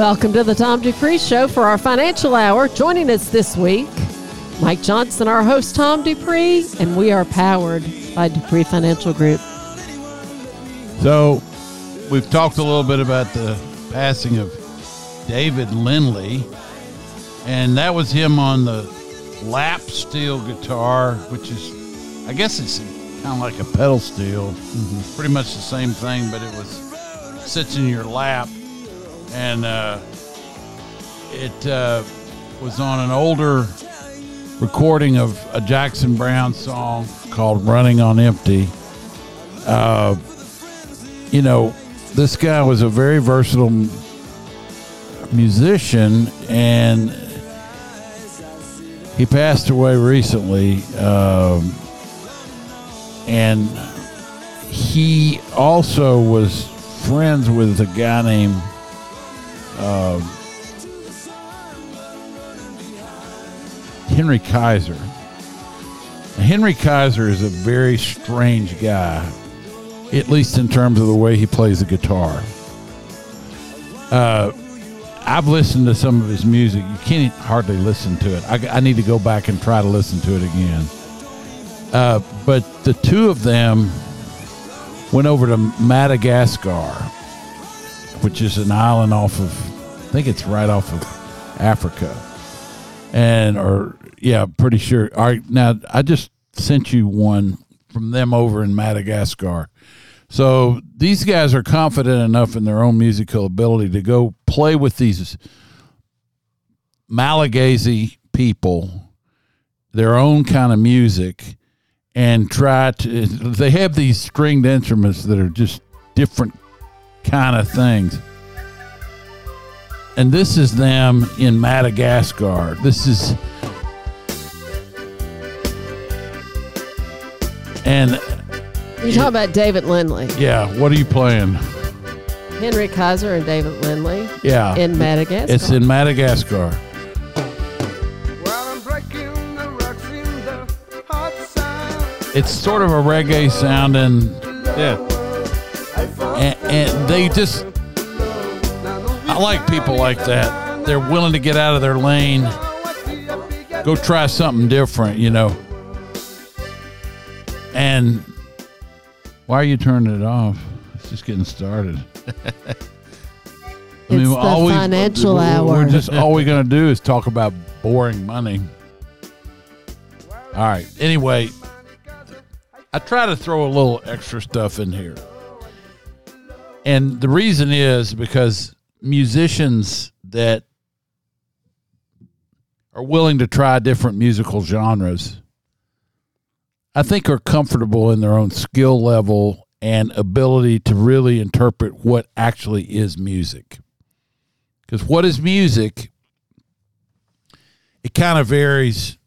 Welcome to the Tom Dupree Show for our financial hour. Joining us this week, Mike Johnson, our host, Tom Dupree, and we are powered by Dupree Financial Group. So, we've talked a little bit about the passing of David Lindley, and that was him on the lap steel guitar, which is, I guess it's kind of like a pedal steel, mm-hmm. pretty much the same thing, but it was sits in your lap, and uh, it uh, was on an older recording of a Jackson Browne song called "Running on Empty." Uh, you know, this guy was a very versatile musician, and he passed away recently. Um, and he also was friends with a guy named uh, Henry Kaiser. Henry Kaiser is a very strange guy, at least in terms of the way he plays the guitar. Uh, I've listened to some of his music. You can't hardly listen to it. I, I need to go back and try to listen to it again. Uh, but the two of them went over to Madagascar, which is an island off of, think it's right off of Africa. And, or, yeah, pretty sure. All right, now I just sent you one from them over in Madagascar. So these guys are confident enough in their own musical ability to go play with these Malagasy people, their own kind of music, and try to they have these stringed instruments that are just different kind of things and this is them in madagascar. This is and you talking about david lindley. Yeah what are you playing? Henry kaiser and david lindley yeah. in madagascar. It's in madagascar. It's sort of a reggae sounding. Yeah. And, and, they just, like people like that. They're willing to get out of their lane, go try something different, you know. And why are you turning it off? It's just getting started. I mean, it's the all financial we, hour. We're just all we're to do is talk about boring money. All right. Anyway, I try to throw a little extra stuff in here. And the reason is because musicians that are willing to try different musical genres, I think are comfortable in their own skill level and ability to really interpret what actually is music. Because what is music? It kind of varies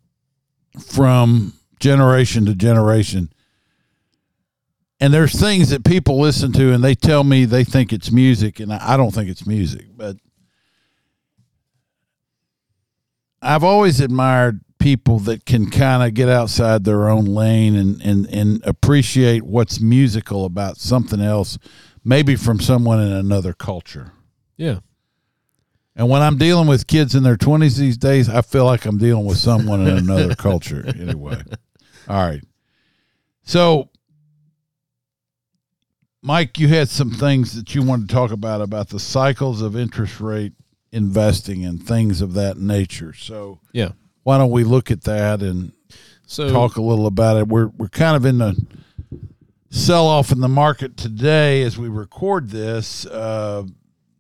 from generation to generation and there's things that people listen to and they tell me they think it's music and I don't think it's music but I've always admired people that can kind of get outside their own lane and, and, and appreciate what's musical about something else, maybe from someone in another culture. Yeah. And when I'm dealing with kids in their 20s these days, I feel like I'm dealing with someone in another culture anyway. All right. So Mike, you had some things that you wanted to talk about about the cycles of interest rate investing and things of that nature. So, yeah, why don't we look at that and so talk a little about it? We're we're kind of in the sell off in the market today as we record this, uh,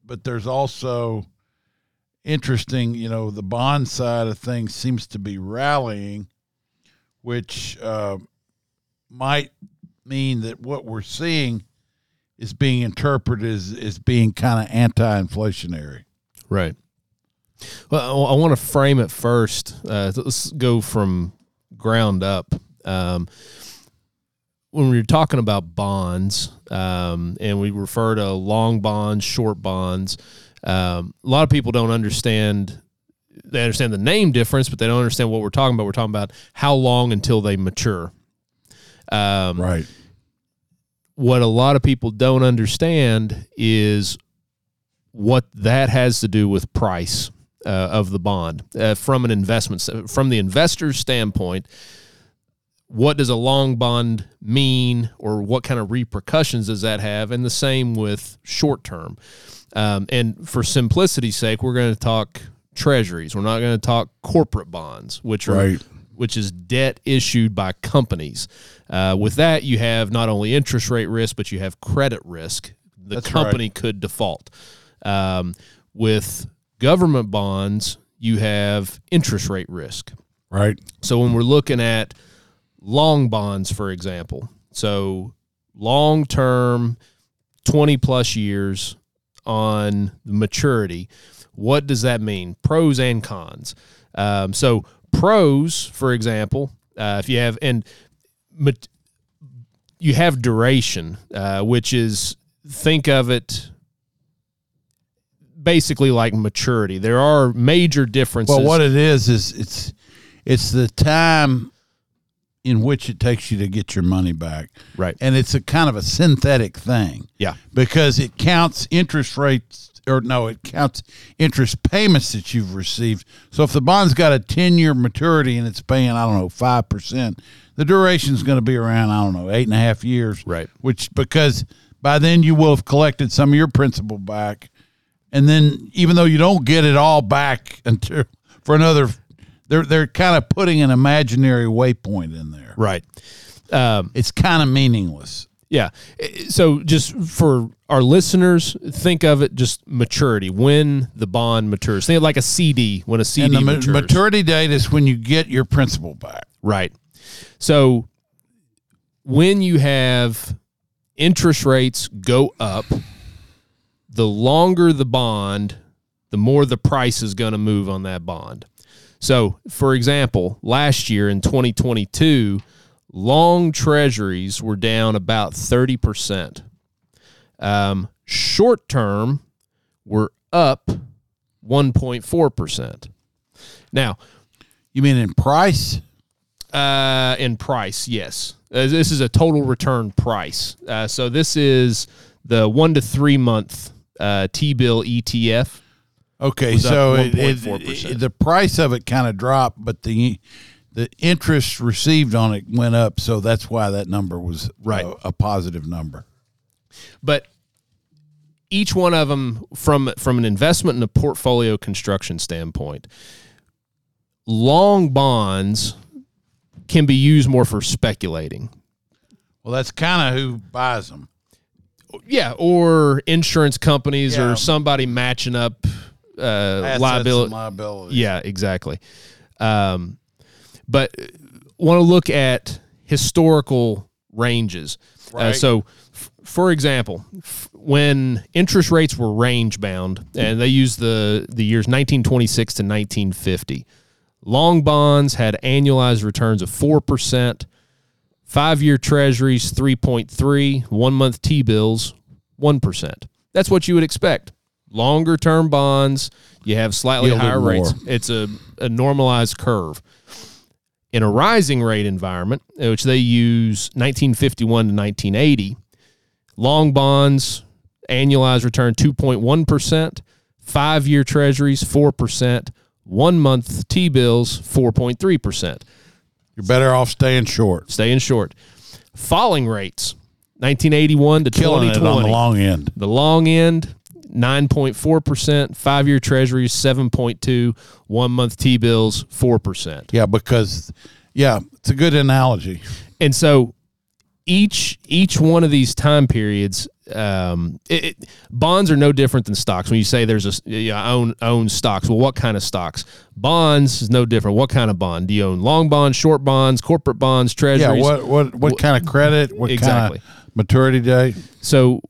but there's also interesting. You know, the bond side of things seems to be rallying, which uh, might mean that what we're seeing is being interpreted as, as being kind of anti-inflationary. Right. Well, I want to frame it first. Uh, let's go from ground up. Um, when we're talking about bonds, um, and we refer to long bonds, short bonds, um, a lot of people don't understand. They understand the name difference, but they don't understand what we're talking about. We're talking about how long until they mature. Um, right what a lot of people don't understand is what that has to do with price uh, of the bond uh, from an investment from the investor's standpoint. What does a long bond mean, or what kind of repercussions does that have? And the same with short term. Um, and for simplicity's sake, we're going to talk treasuries. We're not going to talk corporate bonds, which are Right. which is debt issued by companies. Uh, with that, you have not only interest rate risk, but you have credit risk. The That's company could default. Um, with government bonds, you have interest rate risk. Right. So when we're looking at long bonds, for example, so long term, 20 plus years on maturity, what does that mean? Pros and cons. Um, so pros, for example, uh, if you have and mat- you have duration, uh, which is think of it basically like maturity. There are major differences. Well, what it is is it's it's the time in which it takes you to get your money back. Right. And it's a kind of a synthetic thing. Yeah. Because it counts interest rates or no, it counts interest payments that you've received. So if the bond's got a 10 year maturity and it's paying, I don't know, 5%, the duration is going to be around, I don't know, eight and a half years. Right. Which, because by then you will have collected some of your principal back. And then even though you don't get it all back until for another, they're, they're kind of putting an imaginary waypoint in there. Right. Um, It's kind of meaningless. Yeah. So just for our listeners, think of it just maturity when the bond matures. Think of like a CD when a CD And the matures. maturity date is when you get your principal back. right. So when you have interest rates go up, the longer the bond, the more the price is going to move on that bond. So, for example, last year in 2022, long treasuries were down about 30%. Um, short term were up 1.4%. Now, You mean in price? Uh, in price, yes. Uh, this is a total return price. Uh, so this is the one to three month uh, T bill ETF. Okay, Was so it, it, 1.4%. it- the price of it kind of dropped, but the the interest received on it went up, so that's why that number was Right. a, a positive number. but each one of them from from an investment and a portfolio construction standpoint long bonds can be used more for speculating Well, that's kind of who buys them. yeah or insurance companies Yeah. or somebody matching up uh, liability liabilities. Yeah, exactly. Um, but want to look at historical ranges. Uh, so, f- for example, f- when interest rates were range bound, and they used the the years 1926 to 1950, long bonds had annualized returns of four percent. Five year treasuries, 3.3, one month T bills, 1%. That's what you would expect. Longer term bonds, you have slightly Yielded higher rates. It's a, a normalized curve. In a rising rate environment, which they use 1951 to 1980, long bonds, annualized return 2.1%, five year treasuries, 4%, one month T bills, 4.3%. You're better off staying short, Staying short. Falling rates, 1981 to killing it 2020. on the long end. The long end, 9.4%, five year treasuries, 7.2, one month T bills, 4%. Yeah, because yeah, it's a good analogy. And so each each one of these time periods, um, it, it, bonds are no different than stocks. When you say there's a yeah, I own own stocks, well, what kind of stocks? Bonds is no different. What kind of bond? Do you own long bonds, short bonds, corporate bonds, treasuries? Yeah, what what what kind of credit? What Exactly. kind of maturity date? So,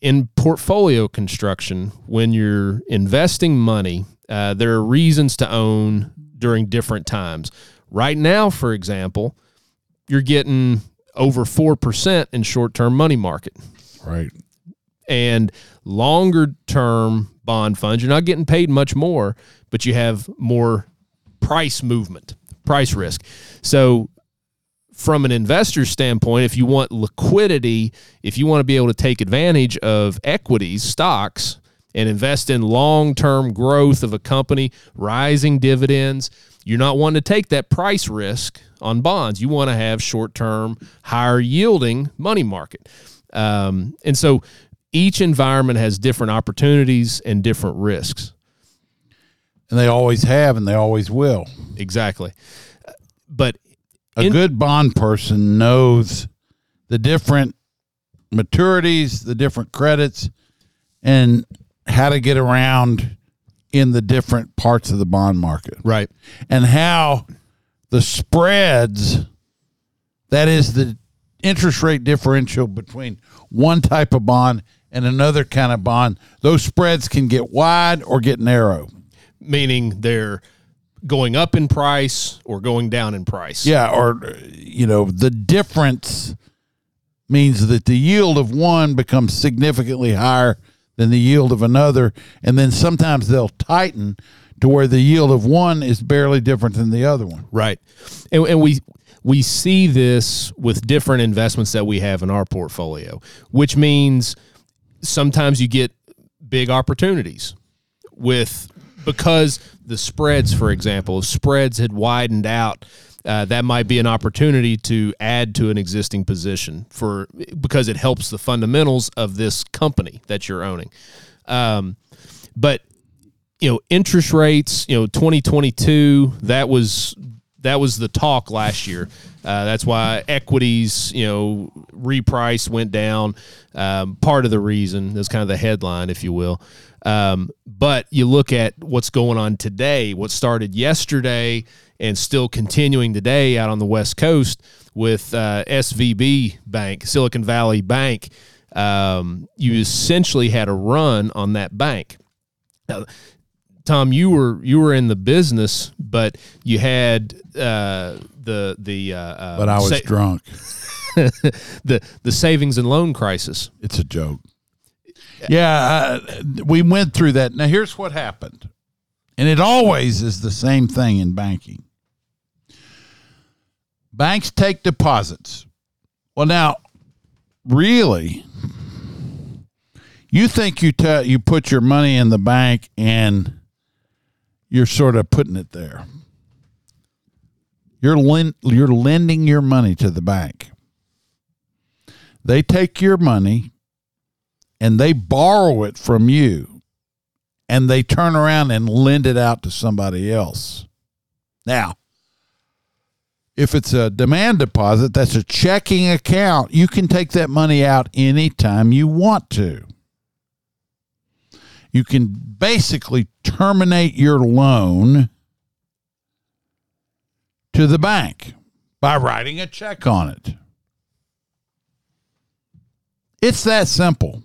in portfolio construction, when you're investing money, uh, there are reasons to own during different times. Right now, for example, you're getting over 4% in short term money market Right. and longer term bond funds, you're not getting paid much more, but you have more price movement, price risk. So, from an investor standpoint, if you want liquidity, if you want to be able to take advantage of equities, stocks, and invest in long term growth of a company, rising dividends. You're not wanting to take that price risk on bonds. You want to have short term, higher yielding money market. Um, and so each environment has different opportunities and different risks. And they always have and they always will. Exactly. But A In- good bond person knows the different maturities, the different credits, and how to get around in the different parts of the bond market. right. and how the spreads that is the interest rate differential between one type of bond and another kind of bond those spreads can get wide or get narrow Meaning they're going up in price or going down in price. yeah or uh, you know the difference means that the yield of one becomes significantly higher than the yield of another and then sometimes they'll tighten to where the yield of one is barely different than the other one Right. And, and we we see this with different investments that we have in our portfolio, which means sometimes you get big opportunities with because the spreads, for example, if spreads had widened out. Uh, that might be an opportunity to add to an existing position for because it helps the fundamentals of this company that you're owning. Um, but you know interest rates you know 2022 that was that was the talk last year. Uh, that's why equities you know reprice went down. Um, part of the reason is kind of the headline if you will. Um, but you look at what's going on today what started yesterday and still continuing today out on the west coast with uh, svb bank silicon valley bank. Um, you essentially had a run on that bank. Now, Tom, you were you were in the business, but you had uh, the the uh, uh, but i was sa- drunk the the savings and loan crisis. It's a joke. Yeah, uh, we went through that. Now, here's what happened. And it always is the same thing in banking. Banks take deposits. Well, now, really, you think you te- you put your money in the bank and you're sort of putting it there. You're len- you're lending your money to the bank. They take your money and they borrow it from you and they turn around and lend it out to somebody else. Now, if it's a demand deposit, that's a checking account. You can take that money out anytime you want to. You can basically terminate your loan to the bank by writing a check on it. It's that simple.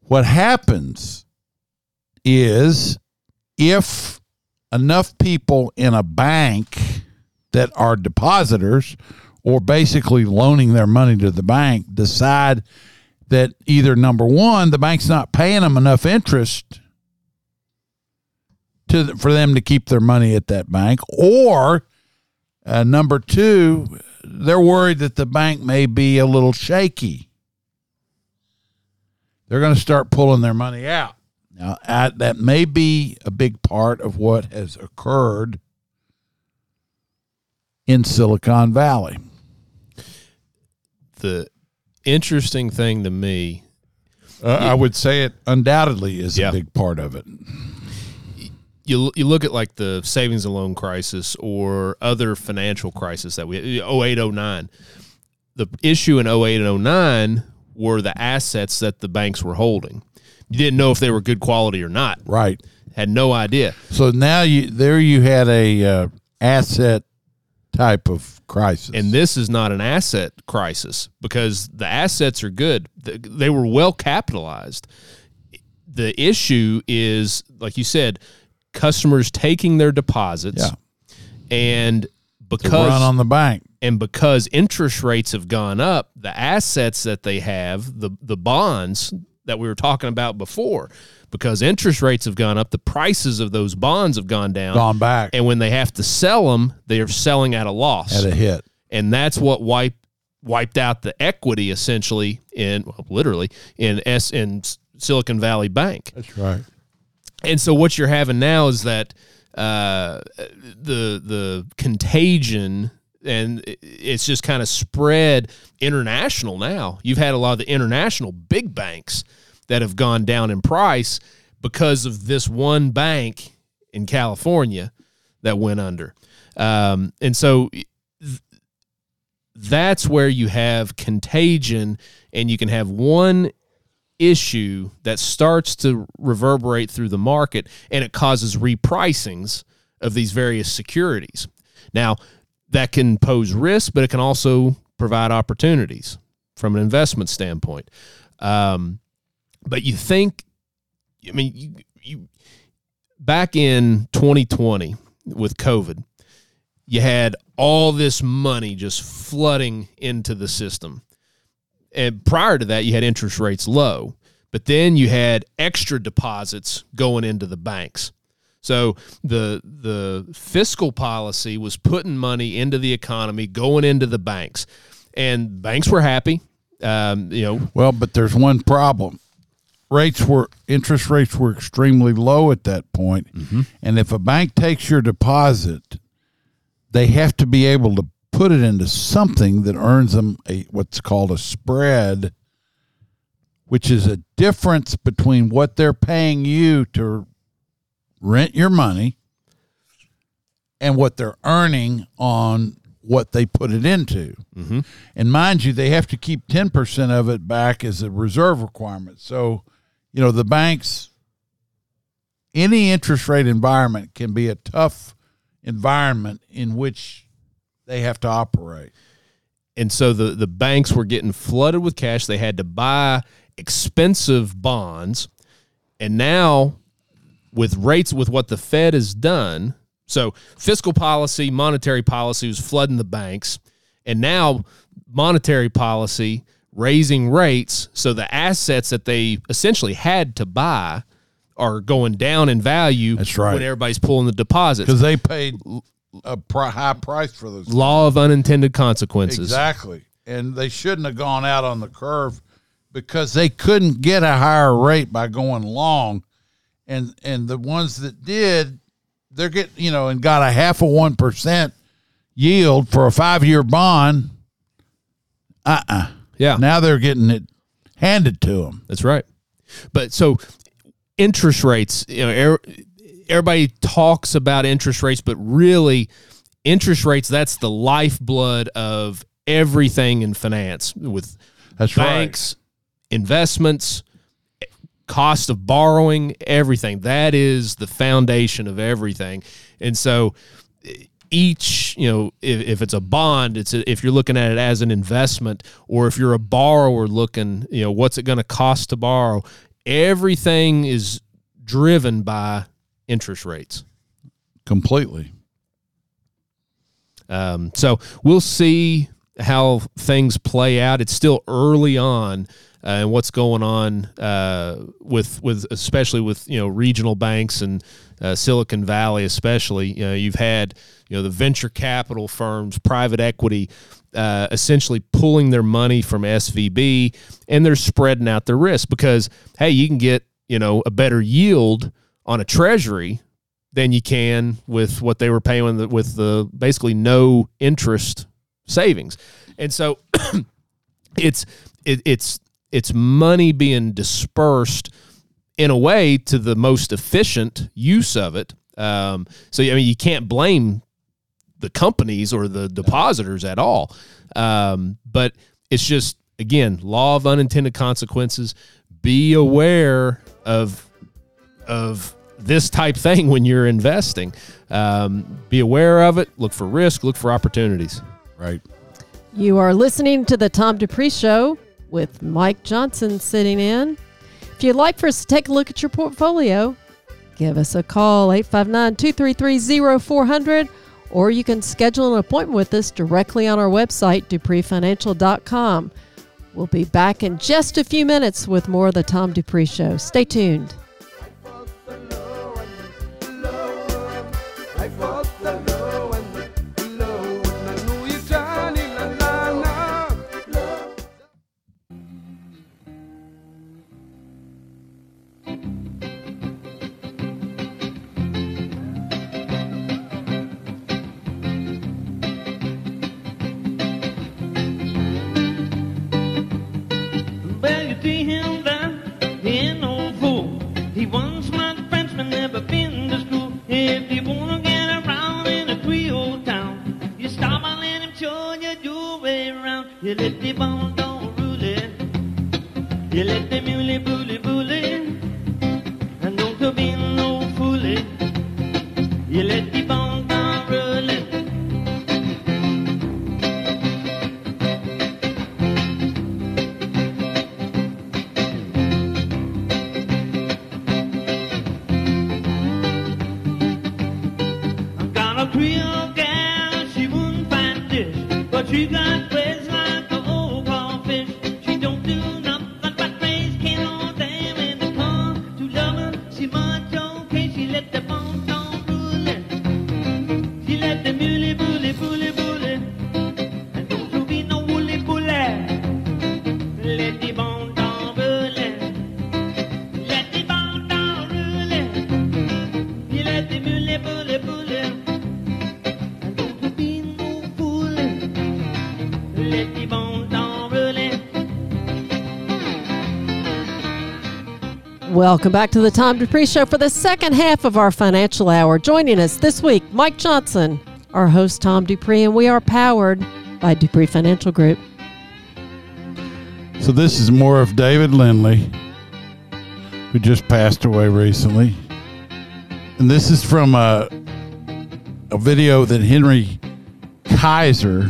What happens is if enough people in a bank that are depositors or basically loaning their money to the bank decide that either number one, the bank's not paying them enough interest to for them to keep their money at that bank, or uh, number two, they're worried that the bank may be a little shaky. They're going to start pulling their money out. Now, that may be a big part of what has occurred in Silicon Valley. The interesting thing to me, Uh, I would say it undoubtedly is Yeah. a big part of it. you you look at like the savings and loan crisis or other financial crisis that we 08 09 the issue in 08 and 09 were the assets that the banks were holding you didn't know if they were good quality or not Right. had no idea So now you there you had a uh, asset type of crisis. and this is not an asset crisis because the assets are good they were well capitalized the issue is like you said customers taking their deposits Yeah. and to because run on the bank. and because interest rates have gone up, the assets that they have, the the bonds that we were talking about before, because interest rates have gone up, the prices of those bonds have gone down. Gone back And when they have to sell them, they are selling at a loss. at a hit. and that's what wipe wiped out the equity essentially in well, literally in S in Silicon Valley Bank. That's right. And so what you're having now is that uh, the the contagion and it's just kind of spread international now. You've had a lot of the international big banks that have gone down in price because of this one bank in California that went under. Um, and so th- that's where you have contagion and you can have one issue that starts to reverberate through the market and it causes repricings of these various securities. Now, that can pose risk, but it can also provide opportunities from an investment standpoint. Um, but you think, I mean, you, you back in 2020 with COVID, you had all this money just flooding into the system. And prior to that, you had interest rates low, but then you had extra deposits going into the banks. So the the fiscal policy was putting money into the economy, going into the banks, and banks were happy. Um, you know, Well, but there's one problem. Rates were interest rates were extremely low at that point. And if a bank takes your deposit, they have to be able to put it into something that earns them a what's called a spread, which is a difference between what they're paying you to rent your money and what they're earning on what they put it into. Mm-hmm. And mind you, they have to keep 10% of it back as a reserve requirement. So, you know, the banks, any interest rate environment can be a tough environment in which they have to operate. and so the the banks were getting flooded with cash. They had to buy expensive bonds, and now with rates with what the Fed has done, so fiscal policy, monetary policy was flooding the banks, and now monetary policy raising rates, so the assets that they essentially had to buy are going down in value. That's right. When everybody's pulling the deposits, Because they paid a high price for those. law of unintended consequences. Exactly. And they shouldn't have gone out on the curve because they couldn't get a higher rate by going long. And and the ones that did, they're getting, you know, and got a half a one percent yield for a five year bond. Uh uh Yeah. Now they're getting it handed to them. That's right. But so interest rates, you know, er, everybody talks about interest rates, but really interest rates that's the lifeblood of everything in finance with That's banks, investments, cost of borrowing, everything. That is the foundation of everything. And so each, you know, if, if it's a bond, it's a, if you're looking at it as an investment, or if you're a borrower looking, you know, what's it going to cost to borrow? Everything is driven by interest rates. Completely. Um, so we'll see how things play out. It's still early on, uh, and what's going on uh, with with especially with you know regional banks and uh, Silicon Valley, especially. You know, you've had you know the venture capital firms, private equity. Uh, essentially pulling their money from SVB and they're spreading out their risk because hey you can get you know a better yield on a treasury than you can with what they were paying with the, with the basically no interest savings, and so it's it, it's it's money being dispersed in a way to the most efficient use of it. Um, so I mean, you can't blame the companies or the depositors at all, um, but it's just again law of unintended consequences. Be aware of of this type thing when you're investing. Um, be aware of it. Look for risk. Look for opportunities. Right. You are listening to the Tom Dupree Show with Mike Johnson sitting in. If you'd like for us to take a look at your portfolio, give us a call 859 233 0400 or you can schedule an appointment with us directly on our website, dupreefinancial.com. We'll be back in just a few minutes with more of the Tom Dupree Show. Stay tuned. Him Welcome back to the Tom Dupree Show for the second half of our financial hour. Joining us this week, Mike Johnson, our host, Tom Dupree, and we are powered by Dupree Financial Group. So this is more of David Lindley, who just passed away recently, and this is from a a video that Henry Kaiser,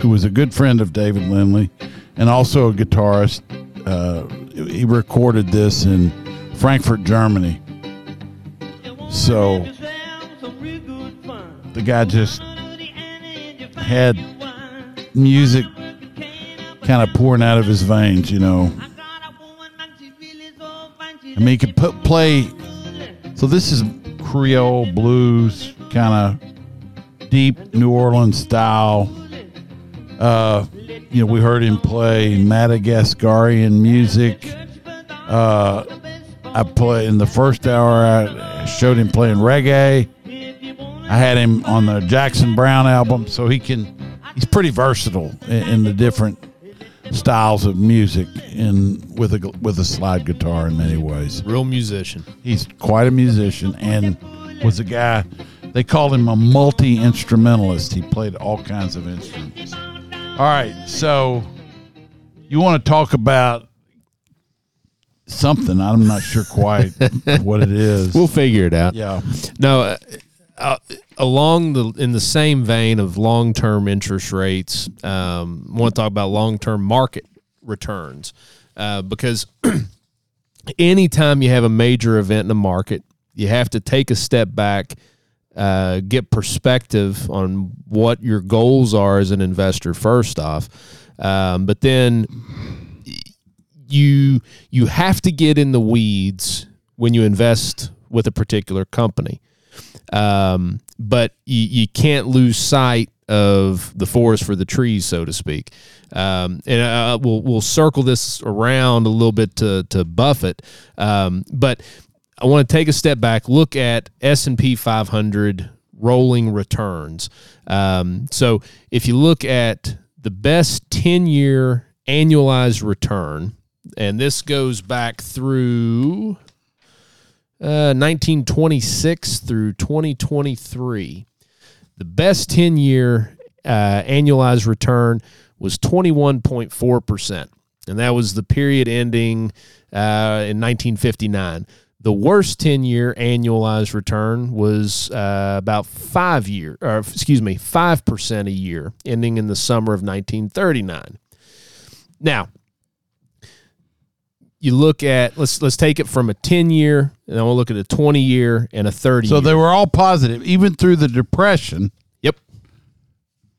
who was a good friend of David Lindley, and also a guitarist, uh, he recorded this in Frankfurt, Germany. So the guy just had music kind of pouring out of his veins, you know. I mean, he could put play. So this is Creole blues, kind of deep New Orleans style. Uh, you know, we heard him play Madagascarian music. Uh, I play in the first hour. I showed him playing reggae. I had him on the Jackson Browne album, so he can. He's pretty versatile in, in the different styles of music, and with a with a slide guitar in many ways. Real musician. He's quite a musician and was a guy. They called him a multi instrumentalist. He played all kinds of instruments. All right, so you want to talk about something? I'm not sure quite what it is. We'll figure it out. yeah, No, uh, uh, along the in the same vein of long term interest rates, um, want to talk about long term market returns uh, because anytime you have a major event in the market, you have to take a step back, uh, get perspective on what your goals are as an investor. First off, um, but then you you have to get in the weeds when you invest with a particular company um, but you, you can't lose sight of the forest for the trees, so to speak. Um, and uh, we'll we'll circle this around a little bit to to Buffett, um, but I want to take a step back, look at S and P 500 rolling returns. Um, so if you look at the best 10 year annualized return, and this goes back through uh, 1926 through 2023. The best 10 year uh, annualized return was 21.4%. And that was the period ending uh, in 1959. The worst 10 year annualized return was uh, about five year, or excuse me, 5% a year, ending in the summer of 1939. Now, you look at let's let's take it from a 10 year and then we'll look at a 20 year and a 30 so year. they were all positive, even through the depression. yep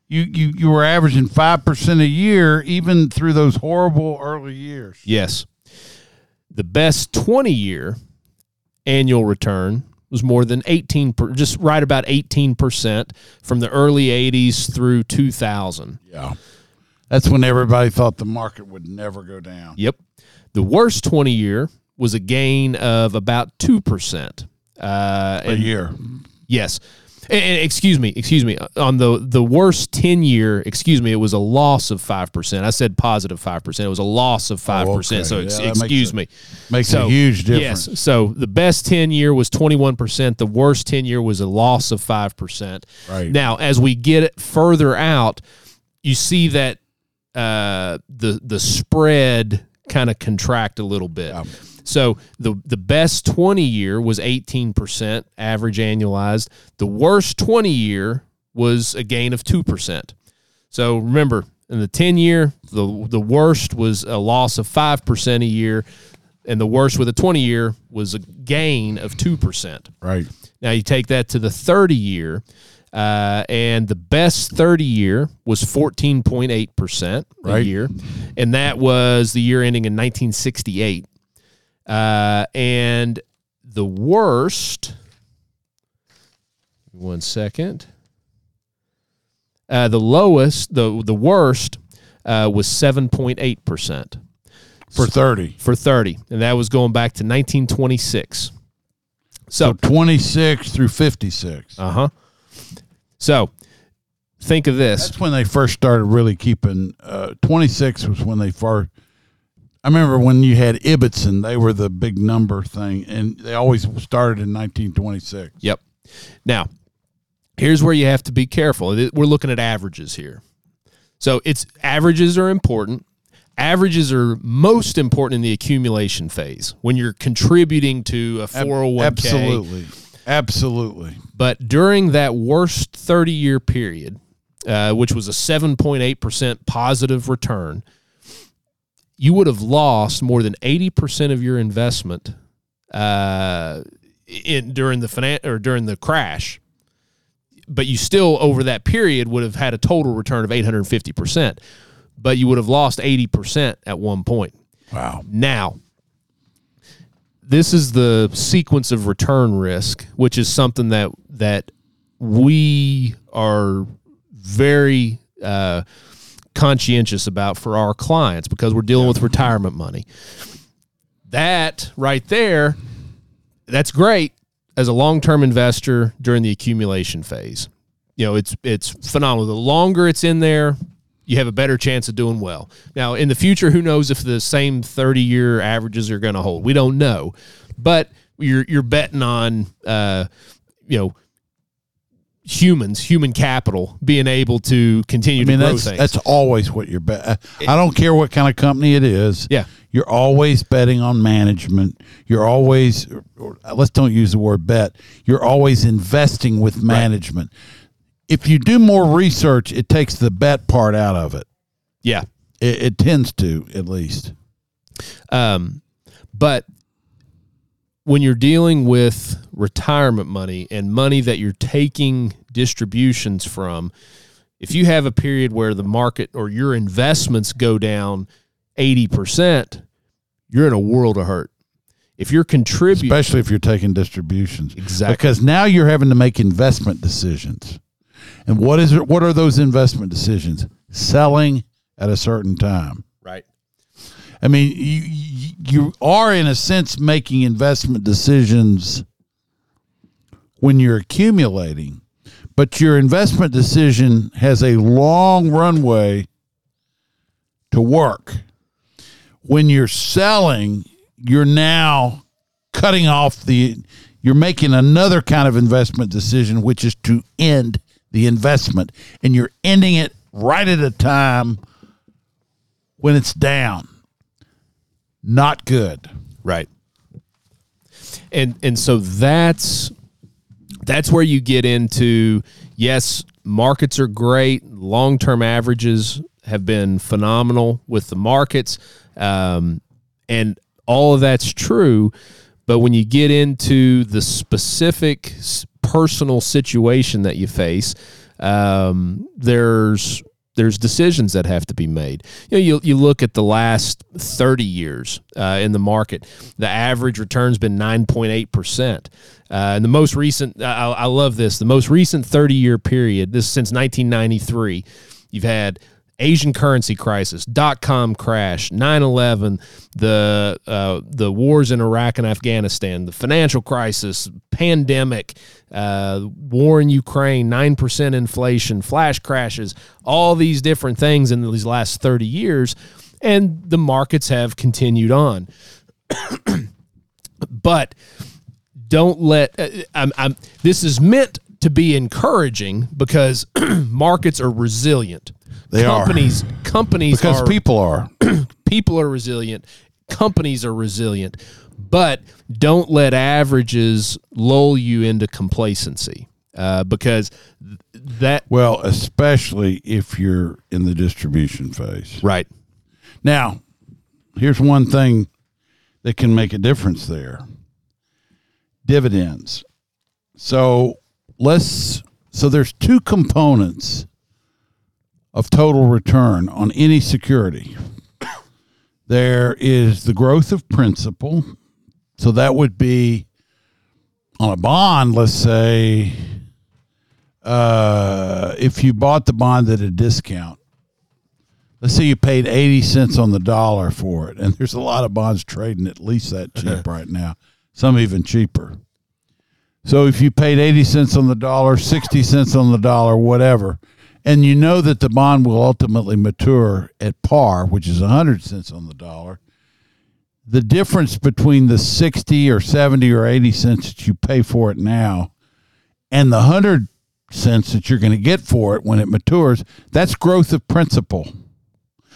You you you were averaging five percent a year, even through those horrible early years. yes the best 20 year annual return was more than 18 per, just right about 18% from the early 80s through 2000 Yeah, that's when everybody thought the market would never go down. Yep. The worst 20 year was a gain of about 2%. Uh, A and year. yes. And, and excuse me, excuse me. On the the worst ten year, excuse me, it was a loss of five percent. I said positive positive five percent. It was a loss of five percent. okay. So ex- Yeah, makes excuse a- me. Makes So, a huge difference. Yes. So the best 10 year was 21%. The worst 10 year was a loss of 5%. Right. Now, as we get it further out, you see that uh, the the spread kind of contract a little bit. Yeah. So the the best 20 year was 18% average annualized. The worst 20 year was a gain of 2%. So remember, in the 10 year, the the worst was a loss of 5% a year and the worst with a 20 year was a gain of 2%. Right. Now you take that to the 30 year, uh, and the best 30 year was 14.8% a Right. year. And that was the year ending in 1968. Uh, and the worst, one second. Uh, the lowest, the the worst, uh, was seven point eight percent For 30. for thirty, and that was going back to nineteen twenty six. So So, 26 through 56. uh huh. So, think of this. That's when they first started really keeping. Uh, 26 was when they first. I remember when you had Ibbotson, they were the big number thing, and they always started in 1926. Yep. Now, here's where you have to be careful. We're looking at averages here. So it's averages are important. Averages are most important in the accumulation phase when you're contributing to a 401k. Absolutely. Absolutely. But during that worst 30 year period, uh, which was a 7.8% positive return, you would have lost more than 80% of your investment uh, in during the finan- or during the crash. But you still over that period would have had a total return of 850%, but you would have lost 80% at one point. Wow. Now, this is the sequence of return risk, which is something that that we are very uh, conscientious about for our clients because we're dealing with retirement money. That right there, that's great as a long-term investor during the accumulation phase. You know, it's it's phenomenal. The longer it's in there, you have a better chance of doing well. Now, in the future, who knows if the same 30 year averages are going to hold? We don't know. But you're you're betting on uh, you know humans, human capital being able to continue I mean, to grow that's things. that's always what you're bet. I don't care what kind of company it is. Yeah. you're always betting on management. You're always, let's don't use the word bet. You're always investing with management. If you do more research, it takes the bet part out of it. yeah. It, it tends to, at least. Um, but when you're dealing with retirement money and money that you're taking distributions from, if you have a period where the market or your investments go down 80%, you're in a world of hurt. If you're contributing, especially if you're taking distributions. Exactly. Because now you're having to make investment decisions. And what is it? What are those investment decisions? Selling at a certain time. right? I mean, you you, you are in a sense making investment decisions when you're accumulating, but your investment decision has a long runway to work. When you're selling, you're now cutting off the you're making another kind of investment decision which is to end the investment and you're ending it right at a time when it's down not good Right. And and so that's that's where you get into yes, markets are great, long-term averages have been phenomenal with the markets. Um, and all of that's true, but when you get into the specific personal situation that you face, um, there's there's decisions that have to be made. You know, you, you look at the last 30 years uh, in the market, the average return's been 9.8%. Uh, and the most recent, I, I love this, the most recent 30 year period, this since 1993, you've had Asian currency crisis, dot com crash, 9/11, the uh, the wars in Iraq and Afghanistan, the financial crisis, pandemic, uh, war in Ukraine, nine percent inflation, flash crashes, all these different things in these last 30 years, and the markets have continued on. but don't let uh, I'm, I'm, this is meant to be encouraging because markets are resilient. They are. companies, Companies because are, people are. people are resilient. Companies are resilient, but don't let averages lull you into complacency uh, because that Well, especially if you're in the distribution phase. right. Now, here's one thing that can make a difference there dividends. So let's, so there's two components of total return on any security. There is the growth of principal. So that would be on a bond, let's say, uh, if you bought the bond at a discount, let's say you paid 80 cents on the dollar for it, and there's a lot of bonds trading at least that cheap right now, some even cheaper. So if you paid 80 cents on the dollar, 60 cents on the dollar, whatever, and you know that the bond will ultimately mature at par, which is 100 cents on the dollar, the difference between the 60 or 70 or 80 cents that you pay for it now and the 100 cents that you're going to get for it when it matures, that's growth of principal.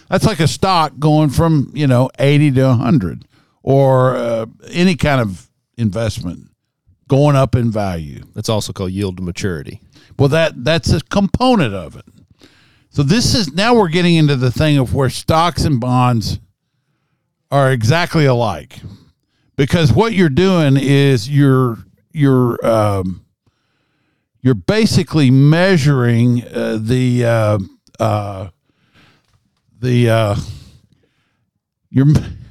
That's like a stock going from, you know, 80 to 100 or uh, any kind of investment going up in value. That's also called yield to maturity. Well, that that's a component of it. So this is now we're getting into the thing of where stocks and bonds are exactly alike, because what you're doing is you're you're um, you're basically measuring uh, the uh, uh, the uh, you're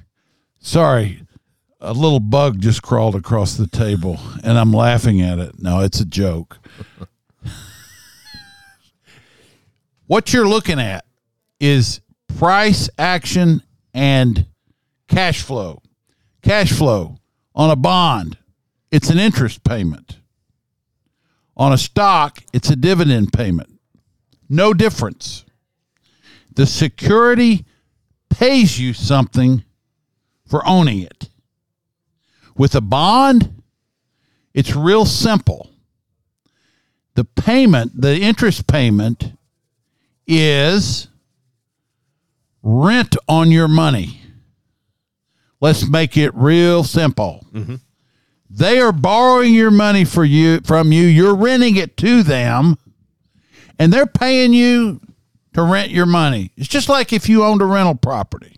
sorry a little bug just crawled across the table and I'm laughing at it. No, it's a joke. what you're looking at is price action and cash flow. Cash flow on a bond, it's an interest payment. On a stock, it's a dividend payment. No difference. The security pays you something for owning it. With a bond, it's real simple. The payment, the interest payment, is rent on your money. Let's make it real simple. Mm-hmm. They are borrowing your money for you from you. You're renting it to them, and they're paying you to rent your money. It's just like if you owned a rental property.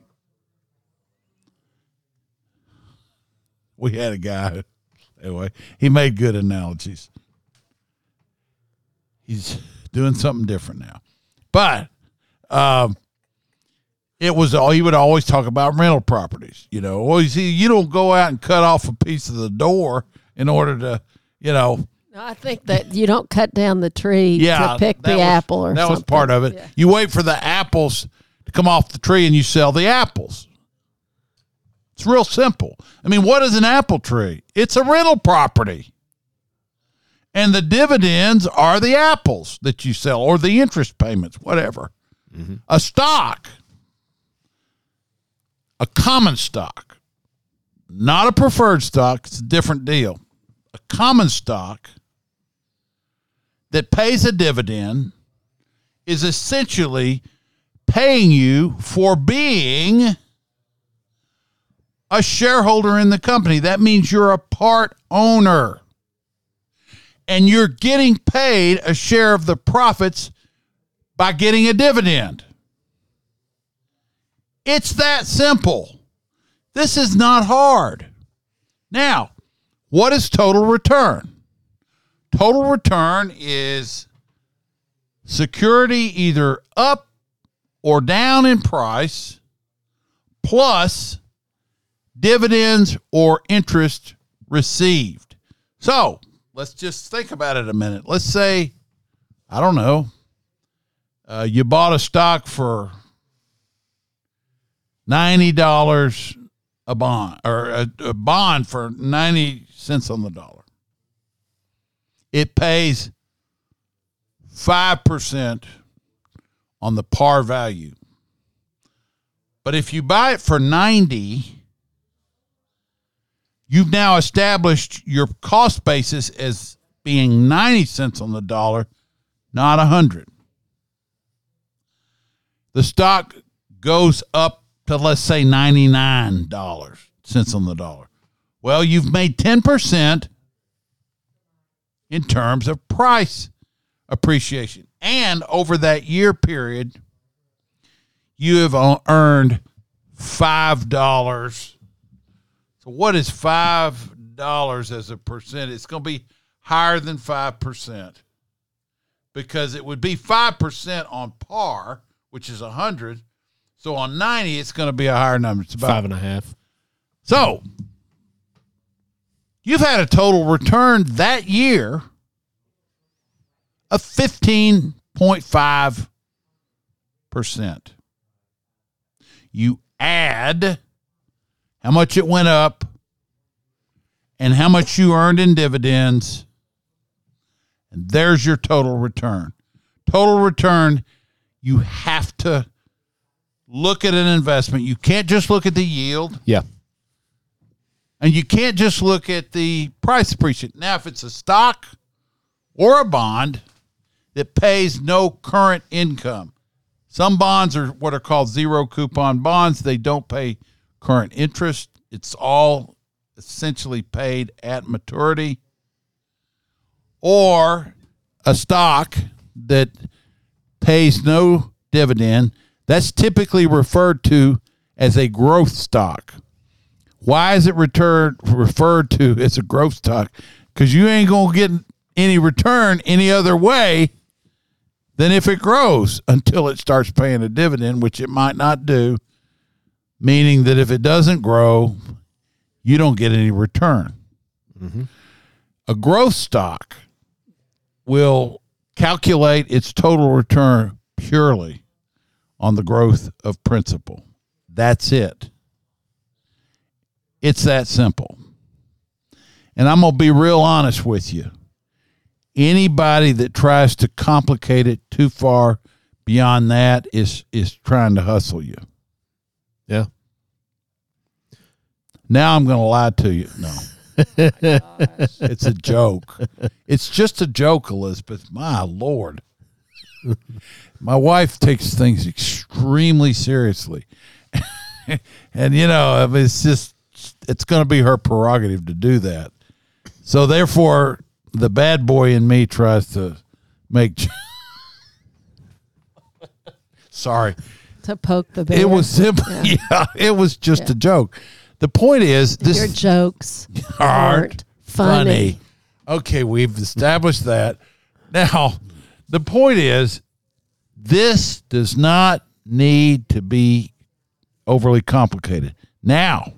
We had a guy anyway. He made good analogies. He's doing something different now, but um, it was all he would always talk about rental properties. You know, well, you see, you don't go out and cut off a piece of the door in order to, you know, No, I think that you don't cut down the tree yeah, to pick the was- apple or that something. was part of it. Yeah. You wait for the apples to come off the tree and you sell the apples. It's real simple. I mean, what is an apple tree? It's a rental property. And the dividends are the apples that you sell or the interest payments, whatever. Mm-hmm. A stock, a common stock, not a preferred stock, it's a different deal. A common stock that pays a dividend is essentially paying you for being a shareholder in the company. That means you're a part owner. And you're getting paid a share of the profits by getting a dividend. It's that simple. This is not hard. Now, what is total return? Total return is security either up or down in price plus dividends or interest received. So let's just think about it a minute. Let's say, I don't know, uh, you bought a stock for ninety dollars a bond or a, a bond for ninety cents on the dollar. It pays five percent on the par value. But if you buy it for 90, you've now established your cost basis as being 90 cents on the dollar, not 100. The stock goes up to let's say $99 cents on the dollar. Well, you've made 10% in terms of price appreciation. And over that year period, you have earned five dollars. So what is five dollars as a percent? It's going to be higher than five percent because it would be five percent on par, which is a hundred. So on ninety, it's going to be a higher number. It's about Five and a half. so you've had a total return that year of 15.5%. You add how much it went up and how much you earned in dividends, and there's your total return. Total return, you have to look at an investment. You can't just look at the yield. Yeah. And you can't just look at the price appreciation. Now, if it's a stock or a bond that pays no current income, some bonds are what are called zero coupon bonds. They don't pay current interest, it's all essentially paid at maturity. Or a stock that pays no dividend, that's typically referred to as a growth stock. Why is it returned, referred to as a growth stock? Because you ain't going to get any return any other way than if it grows until it starts paying a dividend, which it might not do, meaning that if it doesn't grow, you don't get any return. A growth stock will calculate its total return purely on the growth of principal. That's it. It's that simple. And I'm going to be real honest with you. Anybody that tries to complicate it too far beyond that is is trying to hustle you. Yeah. Now I'm going to lie to you. No. it's a joke. It's just a joke, Elizabeth. My lord. My wife takes things extremely seriously. and you know, it's just it's going to be her prerogative to do that. So therefore, the bad boy in me tries to make. Sorry, to poke the bear. it was simple. Yeah, it was just a joke. The point is, this Your jokes aren't aren't funny. Okay, we've established that. Now, the point is, this does not need to be overly complicated. Now,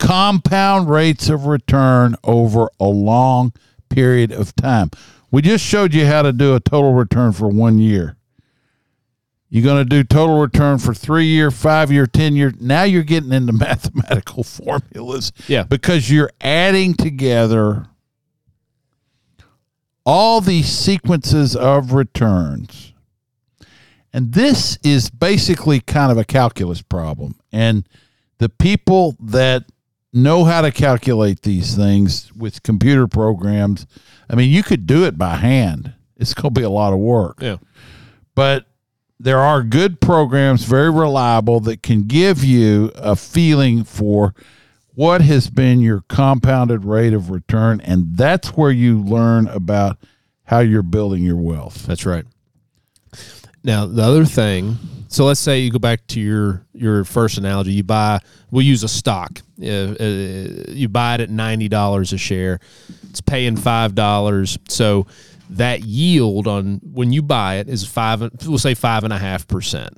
compound rates of return over a long period of time. We just showed you how to do a total return for one year. You're going to do total return for three year, five year, 10 year. Now you're getting into mathematical formulas. Yeah. Because you're adding together all these sequences of returns. And this is basically kind of a calculus problem. And the people that know how to calculate these things with computer programs, I mean, you could do it by hand. It's going to be a lot of work Yeah. but there are good programs, very reliable, that can give you a feeling for what has been your compounded rate of return. And that's where you learn about how you're building your wealth. That's right. Now the other thing, so let's say you go back to your your first analogy. You buy, we'll use a stock. Uh, uh, you buy it at ninety dollars a share. It's paying five dollars. So that yield on when you buy it is five. We'll say five and a half percent.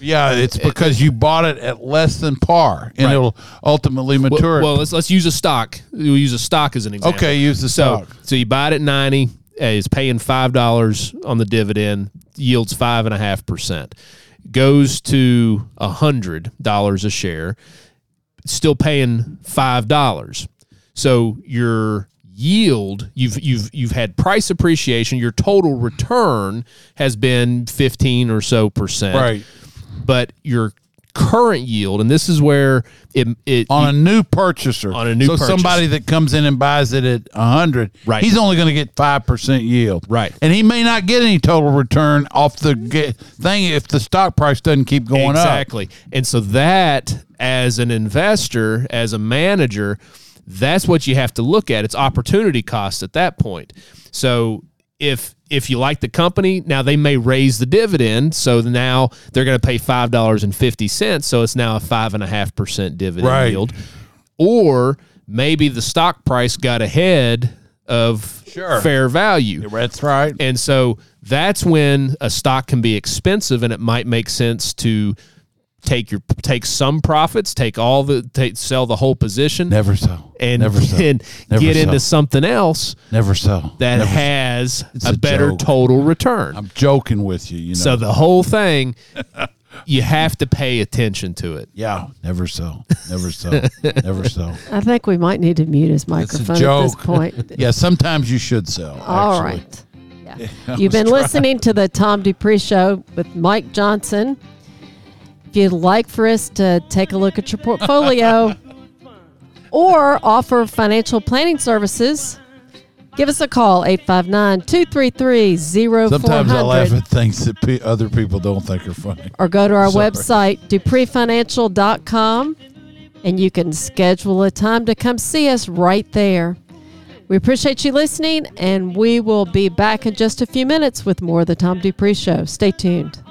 Yeah, it's because you bought it at less than par and Right. it'll ultimately mature. Well, let's let's use a stock. We'll use a stock as an example. okay, use the So stock. so you buy it at ninety. Eh, is paying five dollars on the dividend, yields five and a half percent, goes to a hundred dollars a share, still paying five dollars. So your yield, you've you've you've had price appreciation. Your total return has been fifteen or so percent, Right. But your current yield, and this is where it it On a new purchaser. On a new so purchase. somebody that comes in and buys it at a hundred, Right. He's only going to get five percent yield, Right. And he may not get any total return off the thing if the stock price doesn't keep going up. exactly. And so that, as an investor, as a manager, that's what you have to look at. It's opportunity cost at that point. So if if you like the company, now they may raise the dividend. So now they're going to pay five dollars and fifty cents. So it's now a five and a half percent dividend Right. yield. Or maybe the stock price got ahead of Sure. fair value. That's right. And so that's when a stock can be expensive and it might make sense to take your take some profits, take all the take sell the whole position Never so. and never so. then Never get into something else Never so. that Never so. has a, a better joke. total return. I'm joking with you. You know. so the whole thing you have to pay attention to it. yeah. Never so. Never so. never so. I think we might need to mute his It's a microphone at this point. Yeah. Sometimes you should sell. All actually. right. Yeah. You've been listening to the Tom Dupree Show with Mike Johnson. If you'd like for us to take a look at your portfolio or offer financial planning services, give us a call 859 233 Sometimes I laugh 0400 at things that pe- other people don't think are funny. or go to our Sorry. website dupreefinancial.com and you can schedule a time to come see us right there. We appreciate you listening, and we will be back in just a few minutes with more of the Tom Dupree Show. Stay tuned.